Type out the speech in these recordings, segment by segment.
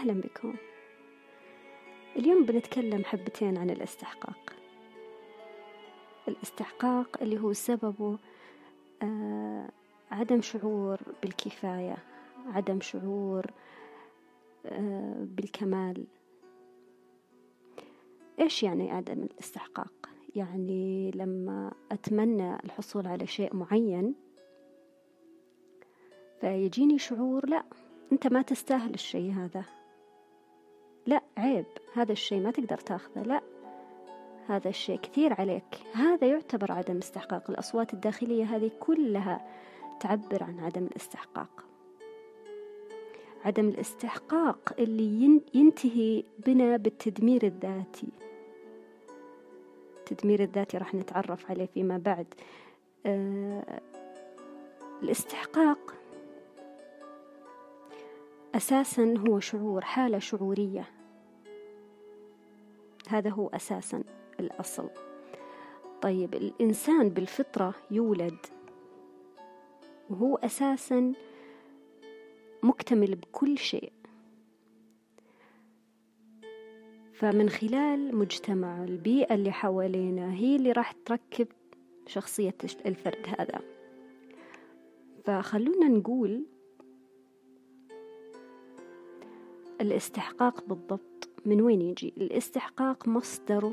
أهلا بكم. اليوم بنتكلم حبتين عن الاستحقاق. الاستحقاق اللي هو سببه آه عدم شعور بالكفاية عدم شعور آه بالكمال. إيش يعني عدم الاستحقاق؟ يعني لما أتمنى الحصول على شيء معين فيجيني شعور لا أنت ما تستاهل الشيء هذا. لا عيب هذا الشيء ما تقدر تاخذه لا. هذا الشيء كثير عليك. هذا يعتبر عدم استحقاق. الأصوات الداخلية هذه كلها تعبر عن عدم الاستحقاق. عدم الاستحقاق اللي ينتهي بنا بالتدمير الذاتي. التدمير الذاتي راح نتعرف عليه فيما بعد. أه الاستحقاق أساسا هو شعور حالة شعورية. هذا هو أساسا الأصل. طيب الإنسان بالفطرة يولد وهو أساسا مكتمل بكل شيء. فمن خلال مجتمع البيئة اللي حوالينا هي اللي راح تركب شخصية الفرد هذا. فخلونا نقول الاستحقاق بالضبط. من وين يجي؟ الاستحقاق مصدره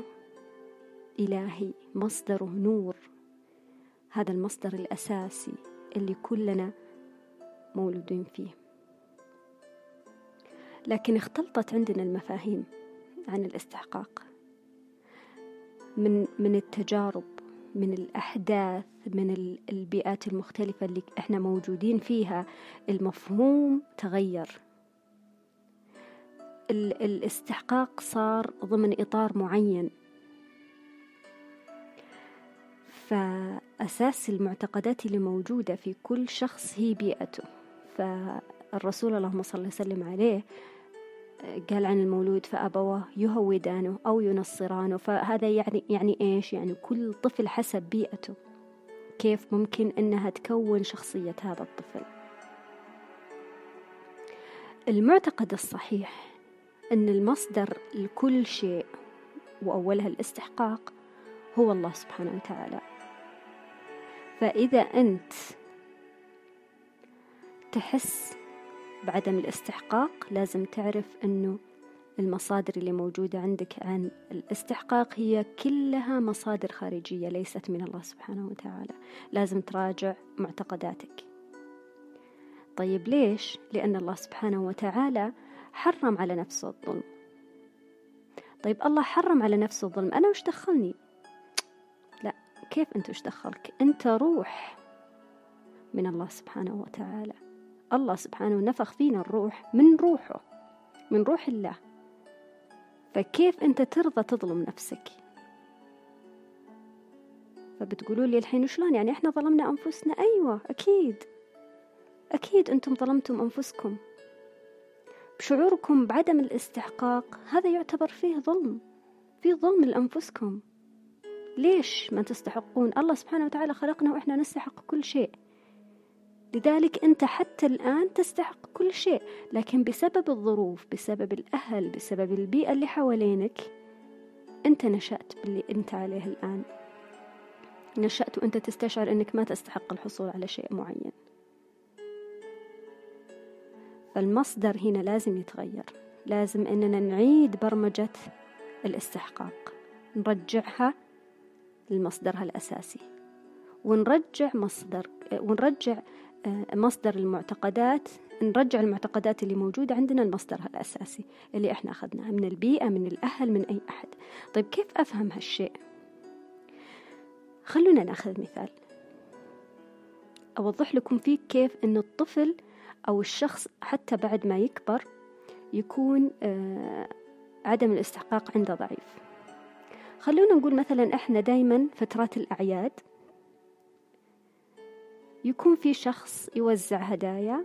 إلهي مصدره نور. هذا المصدر الأساسي اللي كلنا مولودين فيه. لكن اختلطت عندنا المفاهيم عن الاستحقاق. من من التجارب من الأحداث من البيئات المختلفة اللي إحنا موجودين فيها المفهوم تغير. الاستحقاق صار ضمن إطار معين. فأساس المعتقدات اللي موجودة في كل شخص هي بيئته. فالرسول اللهم صل وسلم عليه قال عن المولود فأبواه يهودانه أو ينصرانه. فهذا يعني يعني إيش؟ يعني كل طفل حسب بيئته. كيف ممكن إنها تكون شخصية هذا الطفل؟ المعتقد الصحيح أن المصدر لكل شيء وأولها الاستحقاق هو الله سبحانه وتعالى. فإذا أنت تحس بعدم الاستحقاق لازم تعرف أنه المصادر اللي موجودة عندك عن الاستحقاق هي كلها مصادر خارجية ليست من الله سبحانه وتعالى. لازم تراجع معتقداتك. طيب ليش؟ لأن الله سبحانه وتعالى حرم على نفسه الظلم. طيب الله حرم على نفسه الظلم. أنا وش دخلني؟ لا كيف أنت وش دخلك؟ أنت روح من الله سبحانه وتعالى. الله سبحانه نفخ فينا الروح من روحه من روح الله. فكيف أنت ترضى تظلم نفسك؟ فبتقولوا لي الحين شلون؟ يعني إحنا ظلمنا أنفسنا؟ أيوة أكيد. أكيد أنتم ظلمتم أنفسكم. بشعوركم بعدم الاستحقاق هذا يعتبر فيه ظلم في ظلم لأنفسكم. ليش ما تستحقون؟ الله سبحانه وتعالى خلقنا وإحنا نستحق كل شيء. لذلك أنت حتى الآن تستحق كل شيء لكن بسبب الظروف بسبب الأهل بسبب البيئة اللي حوالينك أنت نشأت باللي أنت عليه الآن. نشأت وأنت تستشعر أنك ما تستحق الحصول على شيء معين. فالمصدر هنا لازم يتغير. لازم أننا نعيد برمجة الاستحقاق. نرجعها لمصدرها الأساسي. ونرجع مصدر ونرجع آه، مصدر المعتقدات نرجع المعتقدات اللي موجودة عندنا لمصدرها الأساسي اللي إحنا أخذناها من البيئة من الأهل من أي أحد. طيب كيف أفهم هالشيء؟ خلونا نأخذ مثال. أوضح لكم فيه كيف أن الطفل أو الشخص حتى بعد ما يكبر يكون آه، عدم الاستحقاق عنده ضعيف. خلونا نقول مثلا إحنا دايما فترات الأعياد يكون في شخص يوزع هدايا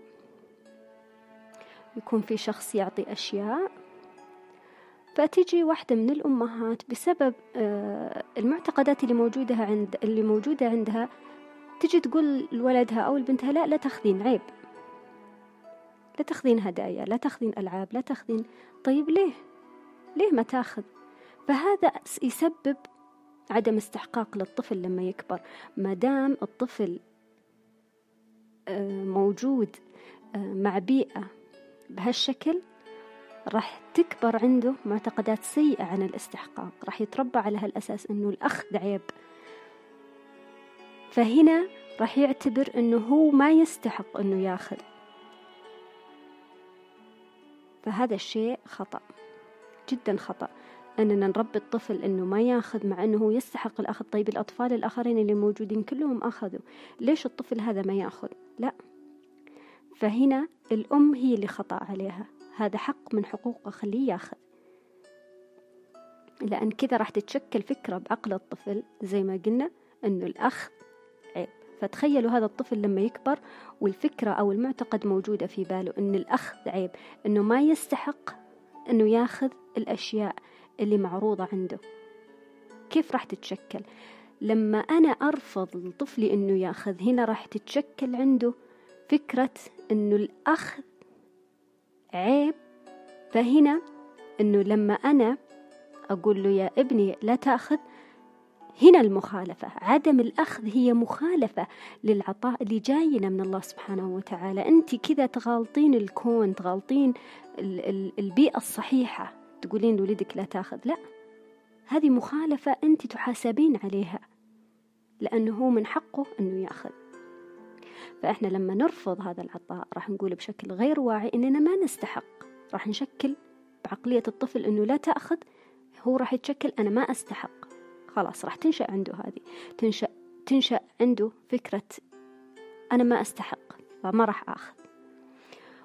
يكون في شخص يعطي أشياء. فتجي واحدة من الأمهات بسبب آه، المعتقدات اللي موجودة عند اللي موجودة عندها تجي تقول لولدها أو لبنتها لا لا تاخذين عيب. لا تاخذين هدايا لا تاخذين ألعاب لا تاخذين طيب ليه؟ ليه ما تاخذ؟ فهذا يسبب عدم استحقاق للطفل لما يكبر. ما دام الطفل آه، موجود آه، مع بيئة بهالشكل راح تكبر عنده معتقدات سيئة عن الاستحقاق راح يتربى على هالأساس أنه الأخذ عيب فهنا راح يعتبر أنه هو ما يستحق أنه ياخذ. فهذا الشيء خطأ جدا خطأ. أننا نربي الطفل أنه ما ياخذ مع أنه هو يستحق الأخذ. طيب الأطفال الآخرين اللي موجودين كلهم أخذوا. ليش الطفل هذا ما ياخذ؟ لا. فهنا الأم هي اللي خطأ عليها. هذا حق من حقوقه خليه ياخذ. لأن كذا راح تتشكل فكرة بعقل الطفل زي ما قلنا أنه الأخذ فتخيلوا هذا الطفل لما يكبر والفكرة أو المعتقد موجودة في باله أن الأخذ عيب أنه ما يستحق أنه ياخذ الأشياء اللي معروضة عنده. كيف راح تتشكل؟ لما أنا أرفض لطفلي أنه ياخذ هنا راح تتشكل عنده فكرة أنه الأخذ عيب. فهنا أنه لما أنا أقول له يا ابني لا تأخذ هنا المخالفة. عدم الأخذ هي مخالفة للعطاء اللي جاينا من الله سبحانه وتعالى. أنت كذا تغالطين الكون تغالطين البيئة الصحيحة. تقولين لولدك لا تأخذ. لا. هذه مخالفة أنت تحاسبين عليها. لأنه هو من حقه أنه يأخذ. فإحنا لما نرفض هذا العطاء راح نقول بشكل غير واعي إننا ما نستحق. راح نشكل بعقلية الطفل إنه لا تأخذ. هو راح يتشكل أنا ما أستحق. خلاص راح تنشأ عنده هذه. تنشأ تنشأ عنده فكرة أنا ما أستحق فما راح آخذ.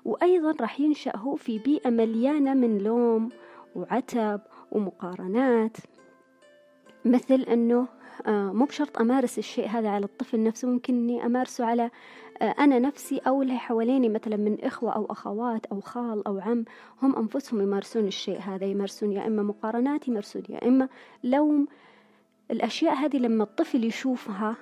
وأيضا راح ينشأ هو في بيئة مليانة من لوم وعتب ومقارنات. مثل أنه آه، مو بشرط أمارس الشيء هذا على الطفل نفسه ممكن أني أمارسه على آه، أنا نفسي أو اللي حواليني مثلا من إخوة أو أخوات أو خال أو عم هم أنفسهم يمارسون الشيء هذا. يمارسون يا إما مقارنات يمارسون يا إما لوم الأشياء هذه لما الطفل يشوفها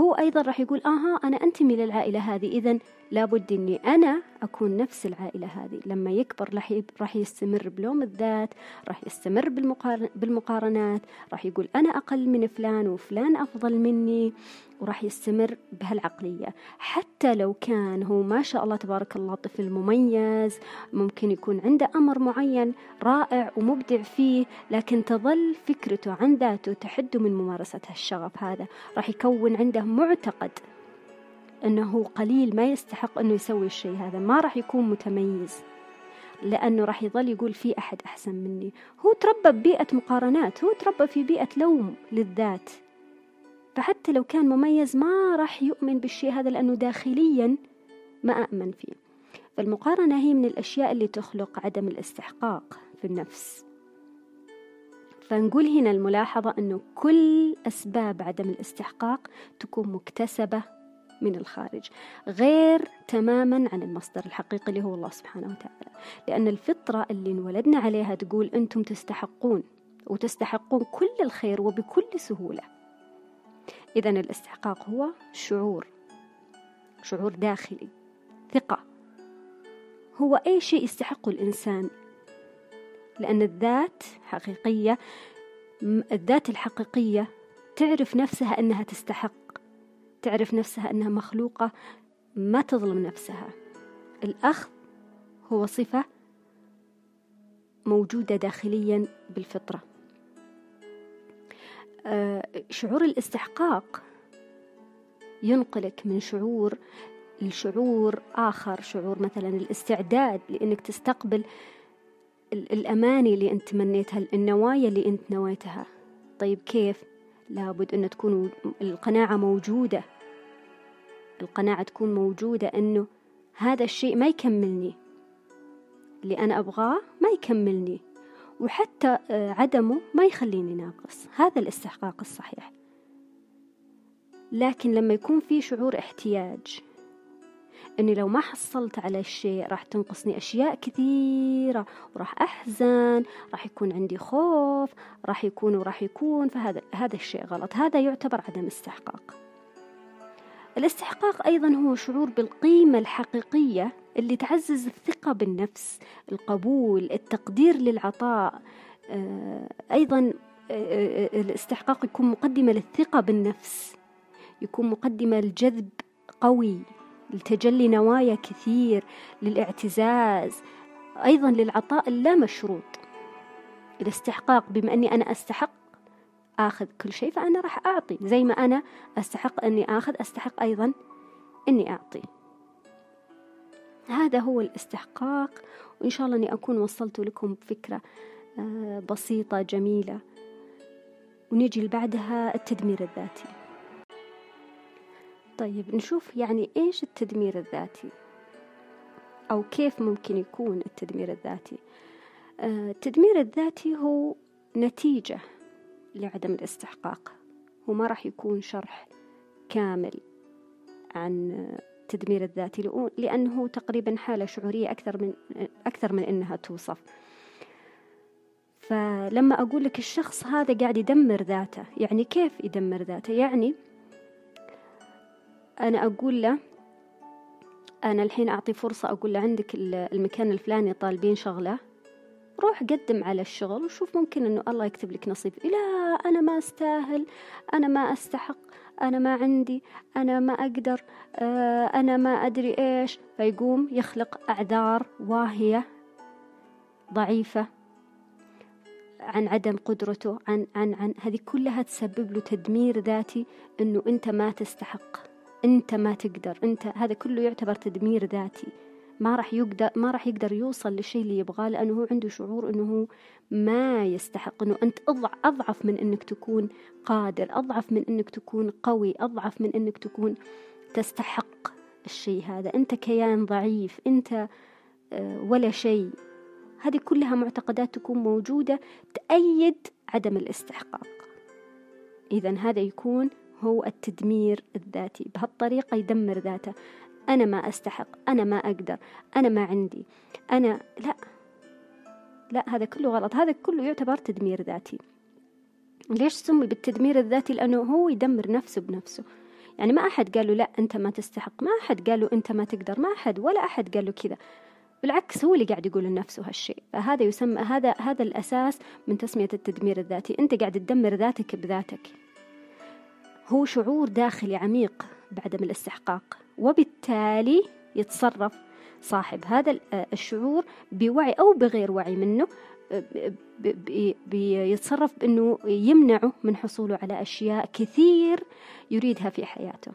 هو أيضا راح يقول آها أنا أنتمي للعائلة هذه. إذا لابد أني أنا أكون نفس العائلة هذه. لما يكبر راح يستمر بلوم الذات راح يستمر بالمقارنات راح يقول أنا أقل من فلان وفلان أفضل مني. وراح يستمر بهالعقلية. حتى لو كان هو ما شاء الله تبارك الله طفل مميز ممكن يكون عنده أمر معين رائع ومبدع فيه لكن تظل فكرته عن ذاته تحد من ممارسة هالشغف هذا. راح يكون عنده معتقد أنه قليل ما يستحق أنه يسوي الشيء هذا. ما راح يكون متميز لأنه راح يظل يقول في أحد أحسن مني. هو تربى ببيئة مقارنات هو تربى في بيئة لوم للذات. فحتى لو كان مميز ما راح يؤمن بالشيء هذا لأنه داخليا ما أأمن فيه. فالمقارنة هي من الأشياء اللي تخلق عدم الاستحقاق في النفس. فنقول هنا الملاحظة أنه كل أسباب عدم الاستحقاق تكون مكتسبة من الخارج غير تماما عن المصدر الحقيقي اللي هو الله سبحانه وتعالى. لأن الفطرة اللي انولدنا عليها تقول أنتم تستحقون وتستحقون كل الخير وبكل سهولة. إذا الاستحقاق هو شعور شعور داخلي ثقة. هو أي شيء يستحقه الإنسان لأن الذات حقيقية الذات الحقيقية تعرف نفسها أنها تستحق تعرف نفسها أنها مخلوقة ما تظلم نفسها. الأخذ هو صفة موجودة داخليا بالفطرة. شعور الاستحقاق ينقلك من شعور لشعور آخر شعور مثلا الاستعداد لأنك تستقبل الأماني اللي أنت تمنيتها النوايا اللي أنت نويتها. طيب كيف؟ لابد أن تكون القناعة موجودة. القناعة تكون موجودة أنه هذا الشيء ما يكملني. اللي أنا أبغاه ما يكملني. وحتى آه، عدمه ما يخليني ناقص. هذا الاستحقاق الصحيح. لكن لما يكون في شعور احتياج إني لو ما حصلت على الشيء راح تنقصني أشياء كثيرة وراح أحزن راح يكون عندي خوف راح يكون وراح يكون فهذا هذا الشيء غلط. هذا يعتبر عدم استحقاق. الاستحقاق أيضا هو شعور بالقيمة الحقيقية اللي تعزز الثقة بالنفس القبول التقدير للعطاء. آه، أيضا آه، آه، الاستحقاق يكون مقدمة للثقة بالنفس يكون مقدمة لجذب قوي لتجلي نوايا كثير للاعتزاز أيضا للعطاء اللامشروط. الاستحقاق بما أني أنا أستحق آخذ كل شيء فأنا راح أعطي زي ما أنا أستحق أني آخذ أستحق أيضا أني أعطي. هذا هو الاستحقاق وإن شاء الله أني أكون وصلت لكم فكرة آه، بسيطة جميلة. ونيجي بعدها التدمير الذاتي. طيب نشوف يعني إيش التدمير الذاتي؟ أو كيف ممكن يكون التدمير الذاتي؟ آه، التدمير الذاتي هو نتيجة. لعدم الاستحقاق. هو ما راح يكون شرح كامل عن التدمير الذاتي لأنه تقريبا حالة شعورية أكثر من أكثر من إنها توصف. فلما أقول لك الشخص هذا قاعد يدمر ذاته يعني كيف يدمر ذاته؟ يعني أنا أقول له أنا الحين أعطي فرصة أقول له عندك المكان الفلاني طالبين شغلة روح قدم على الشغل وشوف ممكن إنه الله يكتب لك نصيب. لا أنا ما أستاهل أنا ما أستحق أنا ما عندي أنا ما أقدر آه، أنا ما أدري إيش. فيقوم يخلق أعذار واهية ضعيفة عن عدم قدرته عن عن عن هذه كلها تسبب له تدمير ذاتي إنه أنت ما تستحق أنت ما تقدر أنت هذا كله يعتبر تدمير ذاتي. ما راح يقدر ما راح يقدر يوصل للشيء اللي يبغاه لأنه هو عنده شعور إنه هو ما يستحق. إنه أنت أضعف من إنك تكون قادر أضعف من إنك تكون قوي أضعف من إنك تكون تستحق الشيء هذا. أنت كيان ضعيف أنت آه، ولا شيء. هذه كلها معتقدات تكون موجودة تأيد عدم الاستحقاق. إذا هذا يكون هو التدمير الذاتي. بهالطريقة يدمر ذاته. أنا ما أستحق أنا ما أقدر أنا ما عندي أنا لا. لا هذا كله غلط هذا كله يعتبر تدمير ذاتي. ليش سمي بالتدمير الذاتي؟ لأنه هو يدمر نفسه بنفسه. يعني ما أحد قال له لا أنت ما تستحق ما أحد قال له أنت ما تقدر ما أحد ولا أحد قال له كذا. بالعكس هو اللي قاعد يقول لنفسه هالشيء. فهذا يسمى هذا هذا الأساس من تسمية التدمير الذاتي. أنت قاعد تدمر ذاتك بذاتك. هو شعور داخلي عميق بعدم الاستحقاق. وبالتالي يتصرف صاحب هذا الشعور بوعي أو بغير وعي منه بيتصرف بأنه يمنعه من حصوله على أشياء كثير يريدها في حياته.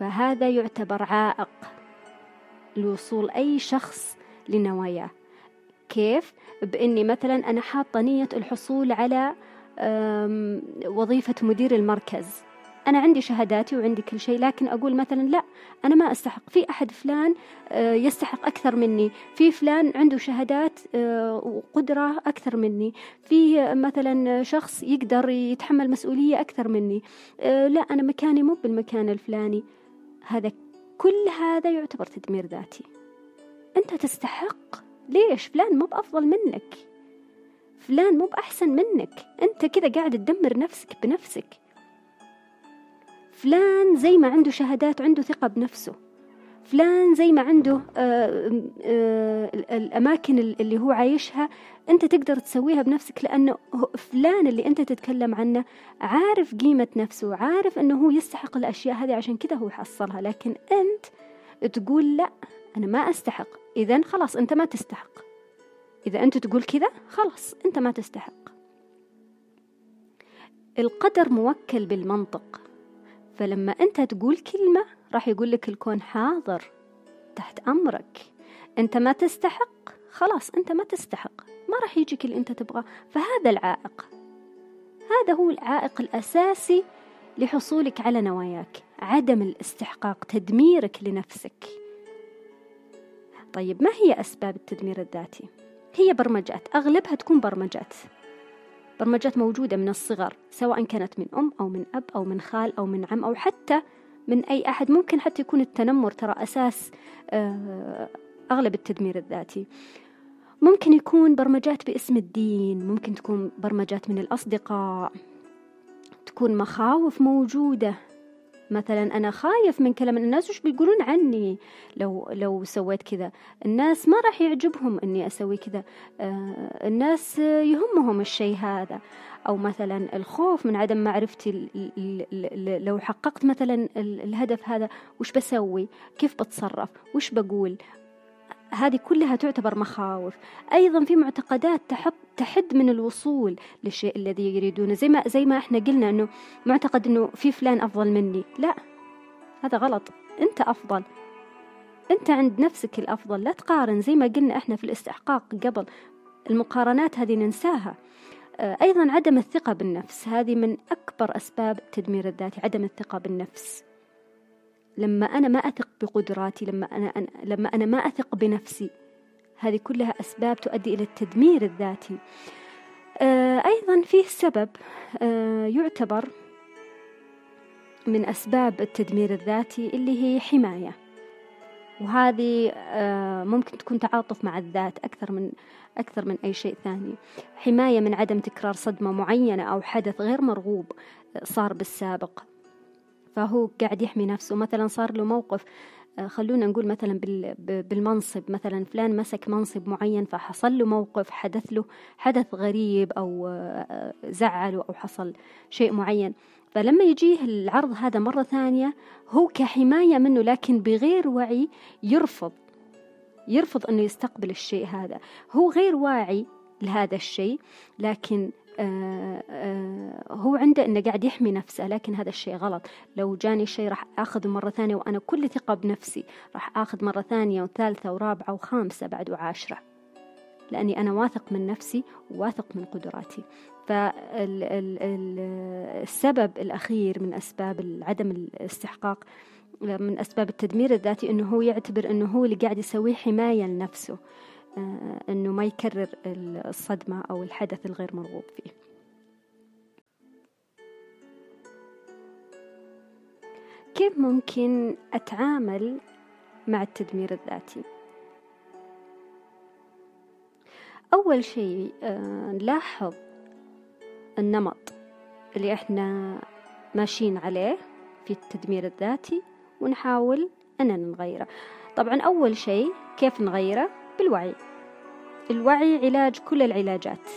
فهذا يعتبر عائق لوصول أي شخص لنواياه. كيف؟ بإني مثلا أنا حاطة نية الحصول على وظيفة مدير المركز. أنا عندي شهاداتي وعندي كل شيء لكن أقول مثلا لا أنا ما أستحق. في أحد فلان آه، يستحق أكثر مني. في فلان عنده شهادات آه، وقدرة أكثر مني. في مثلا شخص يقدر يتحمل مسؤولية أكثر مني. آه، لا أنا مكاني مو بالمكان الفلاني. هذا كل هذا يعتبر تدمير ذاتي. أنت تستحق؟ ليش؟ فلان مو بأفضل منك. فلان مو بأحسن منك. أنت كذا قاعد تدمر نفسك بنفسك. فلان زي ما عنده شهادات عنده ثقة بنفسه. فلان زي ما عنده آه، آه، الأماكن اللي هو عايشها أنت تقدر تسويها بنفسك لأنه فلان اللي أنت تتكلم عنه عارف قيمة نفسه عارف أنه هو يستحق الأشياء هذه عشان كذا هو حصلها. لكن أنت تقول لا أنا ما أستحق. إذا خلاص أنت ما تستحق. إذا أنت تقول كذا خلاص أنت ما تستحق. القدر موكل بالمنطق. فلما أنت تقول كلمة راح يقول لك الكون حاضر تحت أمرك. أنت ما تستحق خلاص أنت ما تستحق. ما راح يجيك اللي أنت تبغاه. فهذا العائق. هذا هو العائق الأساسي لحصولك على نواياك. عدم الاستحقاق تدميرك لنفسك. طيب ما هي أسباب التدمير الذاتي؟ هي برمجات. أغلبها تكون برمجات. برمجات موجودة من الصغر سواء كانت من أم أو من أب أو من خال أو من عم أو حتى من أي أحد. ممكن حتى يكون التنمر ترى أساس آه، أغلب التدمير الذاتي. ممكن يكون برمجات باسم الدين ممكن تكون برمجات من الأصدقاء تكون مخاوف موجودة. مثلا أنا خايف من كلام الناس وش بيقولون عني لو لو سويت كذا؟ الناس ما راح يعجبهم إني أسوي كذا. آه الناس يهمهم الشيء هذا. أو مثلا الخوف من عدم معرفتي لو حققت مثلا الهدف هذا وش بسوي؟ كيف بتصرف؟ وش بقول؟ هذه كلها تعتبر مخاوف. أيضا في معتقدات تحط تحد من الوصول للشيء الذي يريدونه زي ما زي ما إحنا قلنا إنه معتقد إنه في فلان أفضل مني. لا هذا غلط. أنت أفضل. أنت عند نفسك الأفضل. لا تقارن. زي ما قلنا إحنا في الاستحقاق قبل. المقارنات هذه ننساها. آه، أيضا عدم الثقة بالنفس. هذه من أكبر أسباب التدمير الذاتي عدم الثقة بالنفس. لما أنا ما أثق بقدراتي لما أنا, أنا لما أنا ما أثق بنفسي هذه كلها أسباب تؤدي إلى التدمير الذاتي. آه أيضا فيه سبب آه يعتبر من أسباب التدمير الذاتي اللي هي حماية. وهذه آه ممكن تكون تعاطف مع الذات أكثر من أكثر من أي شيء ثاني. حماية من عدم تكرار صدمة معينة أو حدث غير مرغوب صار بالسابق. فهو قاعد يحمي نفسه. مثلا صار له موقف خلونا نقول مثلا بالمنصب. مثلا فلان مسك منصب معين فحصل له موقف حدث له حدث غريب أو آه، زعله أو حصل شيء معين. فلما يجيه العرض هذا مرة ثانية هو كحماية منه لكن بغير وعي يرفض يرفض أنه يستقبل الشيء هذا. هو غير واعي لهذا الشيء لكن آه آه هو عنده إنه قاعد يحمي نفسه لكن هذا الشيء غلط. لو جاني شيء راح اخذه مرة ثانية وأنا كل ثقة بنفسي راح آخذ مرة ثانية وثالثة ورابعة وخامسة بعد وعاشرة. لأني أنا واثق من نفسي وواثق من قدراتي. فالسبب الأخير من أسباب عدم الاستحقاق من أسباب التدمير الذاتي أنه هو يعتبر أنه هو اللي قاعد يسويه حماية لنفسه. آه، أنه ما يكرر الصدمة أو الحدث الغير مرغوب فيه. كيف ممكن أتعامل مع التدمير الذاتي؟ أول شيء آه، نلاحظ النمط اللي إحنا ماشيين عليه في التدمير الذاتي ونحاول أننا نغيره. طبعا أول شيء كيف نغيره؟ بالوعي. الوعي علاج كل العلاجات.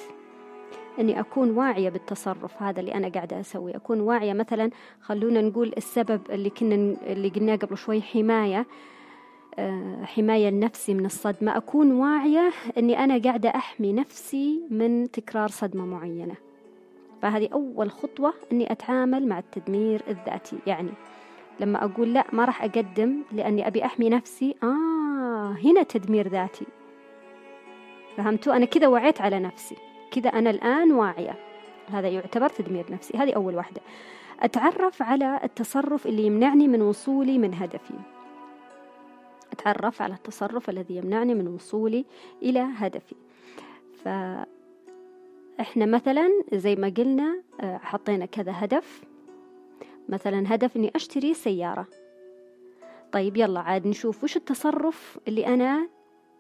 أني أكون واعية بالتصرف هذا اللي أنا قاعدة أسويه. أكون واعية مثلا خلونا نقول السبب اللي كنا اللي قلناه قبل شوي حماية. آه، حماية النفسي من الصدمة. أكون واعية أني أنا قاعدة أحمي نفسي من تكرار صدمة معينة. فهذه أول خطوة أني أتعامل مع التدمير الذاتي. يعني لما أقول لا ما راح أقدم لأني أبي أحمي نفسي. آه هنا تدمير ذاتي. فهمتوا؟ أنا كذا وعيت على نفسي. كذا أنا الآن واعية. هذا يعتبر تدمير نفسي. هذه أول واحدة. أتعرف على التصرف اللي يمنعني من وصولي من هدفي. أتعرف على التصرف الذي يمنعني من وصولي إلى هدفي. فإحنا مثلا زي ما قلنا آه، حطينا كذا هدف. مثلا هدف إني أشتري سيارة. طيب يلا عاد نشوف وش التصرف اللي أنا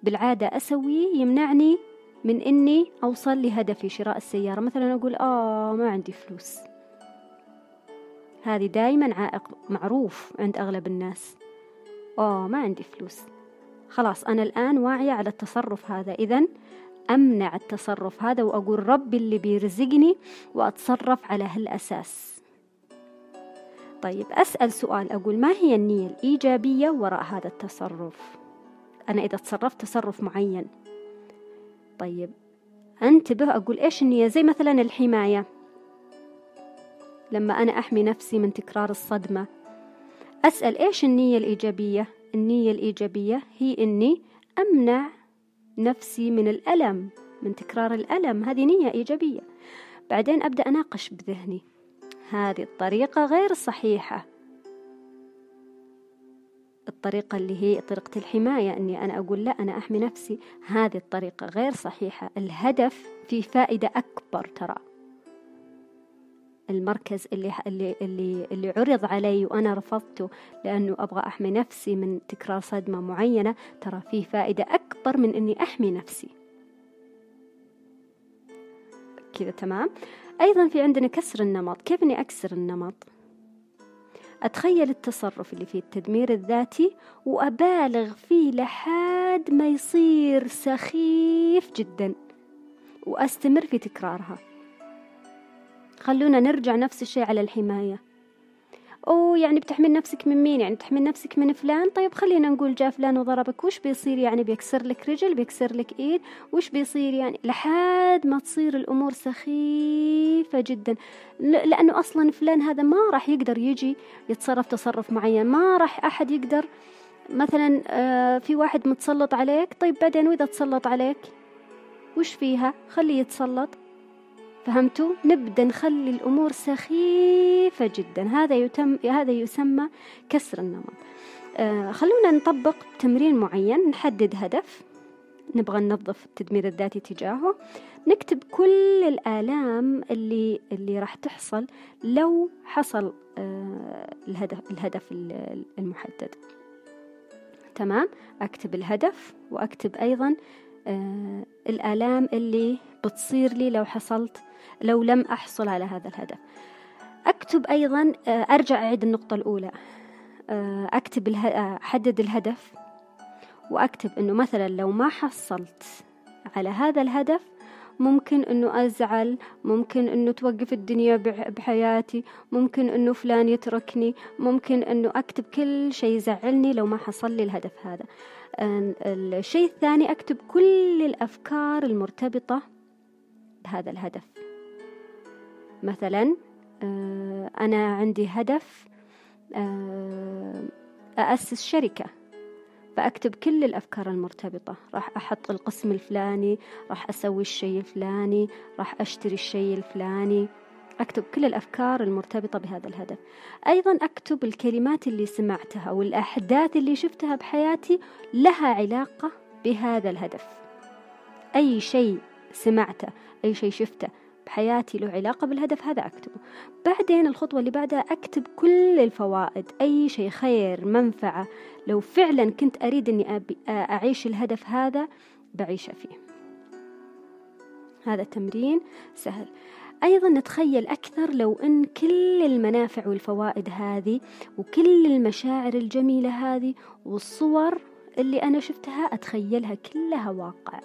بالعادة أسويه يمنعني من إني أوصل لهدفي شراء السيارة. مثلا أقول آه ما عندي فلوس. هذه دايما عائق معروف عند أغلب الناس. آه ما عندي فلوس. خلاص أنا الآن واعية على التصرف هذا. إذا أمنع التصرف هذا وأقول ربي اللي بيرزقني وأتصرف على هالأساس. طيب أسأل سؤال أقول ما هي النية الإيجابية وراء هذا التصرف؟ أنا إذا تصرفت تصرف معين. طيب أنتبه أقول إيش النية؟ زي مثلا الحماية. لما أنا أحمي نفسي من تكرار الصدمة. أسأل إيش النية الإيجابية؟ النية الإيجابية هي إني أمنع نفسي من الألم من تكرار الألم. هذه نية إيجابية. بعدين أبدأ أناقش بذهني. هذه الطريقة غير صحيحة. الطريقة اللي هي طريقة الحماية أني أنا أقول لا أنا أحمي نفسي. هذه الطريقة غير صحيحة. الهدف في فائدة أكبر ترى. المركز اللي اللي اللي اللي عرض علي وأنا رفضته لأنه أبغى أحمي نفسي من تكرار صدمة معينة ترى فيه فائدة أكبر من إني أحمي نفسي. كذا تمام. أيضا في عندنا كسر النمط. كيف أني أكسر النمط؟ أتخيل التصرف اللي فيه التدمير الذاتي وأبالغ فيه لحد ما يصير سخيف جدا وأستمر في تكرارها. خلونا نرجع نفس الشيء على الحماية. أو يعني بتحمل نفسك من مين؟ يعني تحمل نفسك من فلان؟ طيب خلينا نقول جاء فلان وضربك وش بيصير؟ يعني بيكسر لك رجل بيكسر لك إيد وش بيصير؟ يعني لحد ما تصير الأمور سخيفة جدا. لأنه أصلا فلان هذا ما راح يقدر يجي يتصرف تصرف معين ما راح أحد يقدر. مثلا آه، في واحد متسلط عليك طيب بعدين وإذا تسلط عليك؟ وش فيها؟ خليه يتسلط. فهمتوا؟ نبدأ نخلي الأمور سخيفة جدا. هذا يتم هذا يسمى كسر النمط. آه خلونا نطبق تمرين معين نحدد هدف. نبغى ننظف التدمير الذاتي تجاهه. نكتب كل الآلام اللي اللي راح تحصل لو حصل آه الهدف الهدف المحدد. تمام؟ أكتب الهدف وأكتب أيضا آه الآلام اللي بتصير لي لو حصلت لو لم أحصل على هذا الهدف أكتب أيضا آه، أرجع أعيد النقطة الأولى آه، أكتب. آه، أحدد الهدف وأكتب أنه مثلا لو ما حصلت على هذا الهدف ممكن أنه أزعل ممكن أنه توقف الدنيا بحياتي ممكن أنه فلان يتركني ممكن أنه أكتب كل شيء يزعلني لو ما حصل لي الهدف هذا الشيء الثاني أكتب كل الأفكار المرتبطة بهذا الهدف. مثلا آه، أنا عندي هدف آه، أأسس شركة فأكتب كل الأفكار المرتبطة. راح أحط القسم الفلاني راح أسوي الشيء الفلاني راح أشتري الشيء الفلاني. أكتب كل الأفكار المرتبطة بهذا الهدف. أيضا أكتب الكلمات اللي سمعتها والأحداث اللي شفتها بحياتي لها علاقة بهذا الهدف. أي شيء سمعته أي شيء شفته بحياتي له علاقة بالهدف هذا أكتبه. بعدين الخطوة اللي بعدها أكتب كل الفوائد أي شيء خير منفعة. لو فعلا كنت أريد أني أعيش الهدف هذا بعيشه فيه. هذا تمرين سهل. أيضا نتخيل أكثر لو أن كل المنافع والفوائد هذه وكل المشاعر الجميلة هذه والصور اللي أنا شفتها أتخيلها كلها واقع.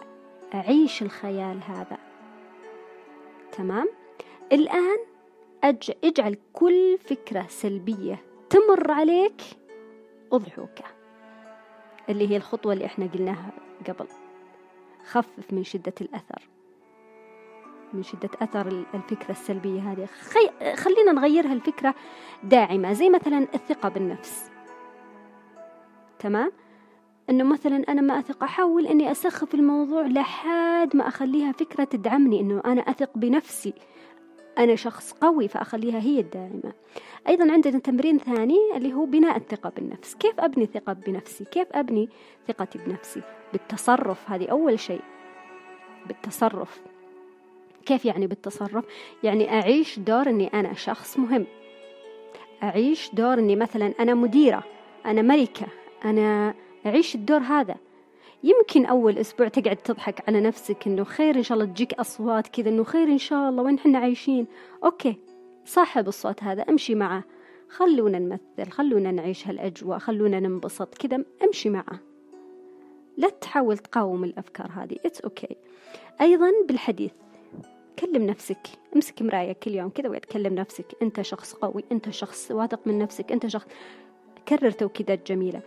أعيش الخيال هذا. تمام؟ الآن اجعل كل فكرة سلبية تمر عليك أضحوكة اللي هي الخطوة اللي إحنا قلناها قبل. خفف من شدة الأثر. من شدة أثر الفكرة السلبية هذه. خي... خلينا نغيرها الفكرة داعمة زي مثلا الثقة بالنفس. تمام؟ إنه مثلا أنا ما أثق أحاول إني أسخف الموضوع لحد ما أخليها فكرة تدعمني إنه أنا أثق بنفسي. أنا شخص قوي فأخليها هي الداعمة. أيضا عندنا تمرين ثاني اللي هو بناء الثقة بالنفس. كيف أبني ثقة بنفسي؟ كيف أبني ثقتي بنفسي؟ بالتصرف هذه أول شيء. بالتصرف. كيف يعني بالتصرف؟ يعني أعيش دور إني أنا شخص مهم. أعيش دور إني مثلا أنا مديرة أنا ملكة أنا عيش الدور هذا. يمكن أول أسبوع تقعد تضحك على نفسك إنه خير إن شاء الله تجيك أصوات كذا إنه خير إن شاء الله وين حنا عايشين؟ أوكي صاحب الصوت هذا أمشي معه. خلونا نمثل خلونا نعيش هالأجواء خلونا ننبسط كذا أمشي معه. لا تحاول تقاوم الأفكار هذه it's okay okay. أيضا بالحديث. كلم نفسك امسك مراية كل يوم كذا وتكلم نفسك. أنت شخص قوي أنت شخص واثق من نفسك أنت شخص كرر توكيدات جميلة.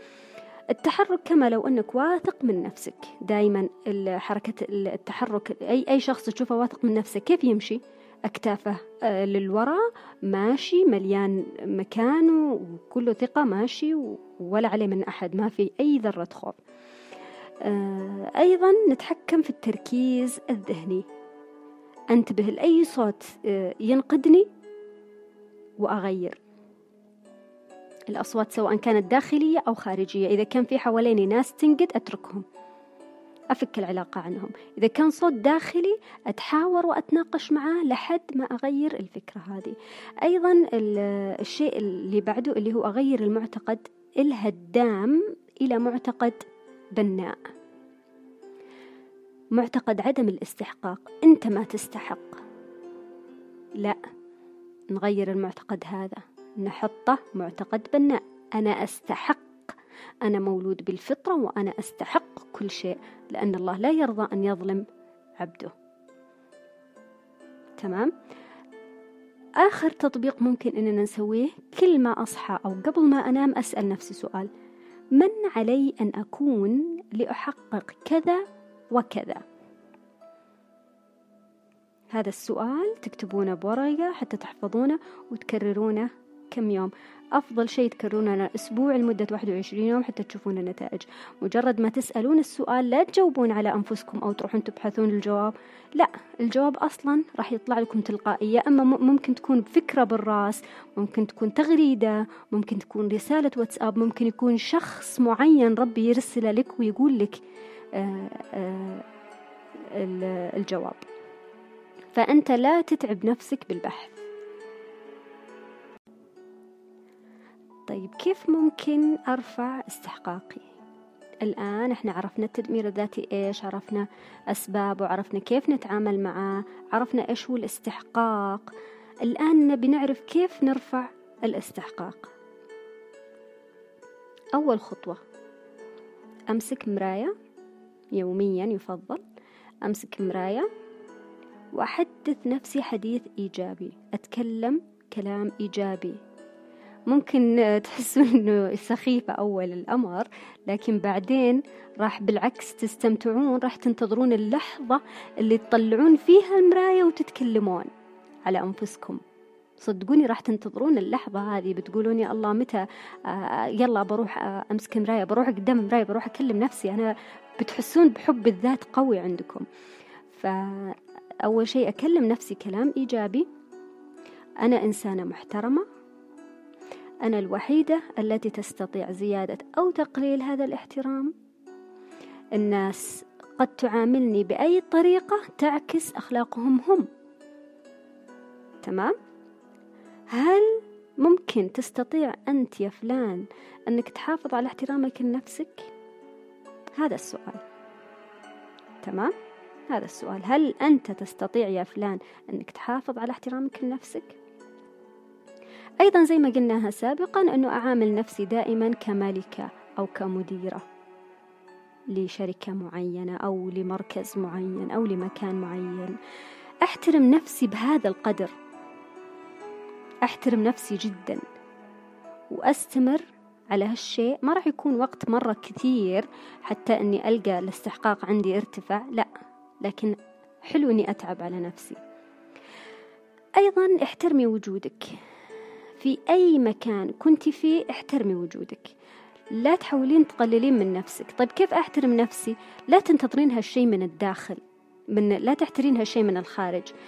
التحرك كما لو أنك واثق من نفسك. دائما حركة التحرك أي أي شخص تشوفه واثق من نفسه كيف يمشي؟ أكتافه آه، للوراء ماشي مليان مكانه وكله ثقة ماشي ولا عليه من أحد ما في أي ذرة خوف. آه، أيضا نتحكم في التركيز الذهني. أنتبه لأي صوت آه، ينقدني وأغير. الأصوات سواء كانت داخلية أو خارجية إذا كان في حواليني ناس تنقد أتركهم أفك العلاقة عنهم. إذا كان صوت داخلي أتحاور وأتناقش معاه لحد ما أغير الفكرة هذه. أيضا الشيء اللي بعده اللي هو أغير المعتقد الهدام إلى معتقد بناء. معتقد عدم الاستحقاق. أنت ما تستحق. لا نغير المعتقد هذا. نحطه معتقد بناء أنا أستحق. أنا مولود بالفطرة وأنا أستحق كل شيء لأن الله لا يرضى أن يظلم عبده. تمام؟ آخر تطبيق ممكن إننا نسويه كل ما أصحى أو قبل ما أنام أسأل نفسي سؤال. من علي أن أكون لأحقق كذا وكذا. هذا السؤال تكتبونه بورقة حتى تحفظونه وتكررونه كم يوم. أفضل شيء تكررونه أسبوع لمدة 21 يوم حتى تشوفون النتائج. مجرد ما تسألون السؤال لا تجاوبون على أنفسكم أو تروحون تبحثون الجواب. لا الجواب أصلا راح يطلع لكم تلقائية أما ممكن تكون فكرة بالرأس ممكن تكون تغريدة ممكن تكون رسالة واتساب ممكن يكون شخص معين ربي يرسله لك ويقول لك الجواب. فأنت لا تتعب نفسك بالبحث. طيب كيف ممكن أرفع استحقاقي؟ الآن إحنا عرفنا التدمير الذاتي إيش عرفنا أسبابه عرفنا كيف نتعامل معاه عرفنا إيش هو الاستحقاق. الآن نبي نعرف كيف نرفع الاستحقاق. أول خطوة أمسك مراية. يوميا يفضل أمسك مراية وأحدث نفسي حديث إيجابي أتكلم كلام إيجابي. ممكن تحسون إنه سخيفة أول الأمر لكن بعدين راح بالعكس تستمتعون راح تنتظرون اللحظة اللي تطلعون فيها المراية وتتكلمون على أنفسكم. صدقوني راح تنتظرون اللحظة هذه بتقولون يا الله متى؟ آه يلا بروح آه أمسك مراية بروح قدام مراية بروح أكلم نفسي. أنا بتحسون بحب الذات قوي عندكم. فأول شيء أكلم نفسي كلام إيجابي. أنا إنسانة محترمة. أنا الوحيدة التي تستطيع زيادة أو تقليل هذا الاحترام. الناس قد تعاملني بأي طريقة تعكس أخلاقهم هم. تمام؟ هل ممكن تستطيع أنت يا فلان أنك تحافظ على احترامك لنفسك؟ هذا السؤال. تمام؟ هذا السؤال. هل أنت تستطيع يا فلان أنك تحافظ على احترامك لنفسك؟ أيضا زي ما قلناها سابقا أنه أعامل نفسي دائما كمالكة أو كمديرة لشركة معينة أو لمركز معين أو لمكان معين. أحترم نفسي بهذا القدر. أحترم نفسي جدا. وأستمر على هالشيء ما راح يكون وقت مرة كثير حتى أني ألقى الاستحقاق عندي ارتفع لا لكن حلو أني أتعب على نفسي. أيضا احترمي وجودك. في أي مكان كنت فيه احترمي وجودك. لا تحاولين تقللين من نفسك. طيب كيف أحترم نفسي؟ لا تنتظرين هالشيء من الداخل من لا تحترين هالشيء من الخارج.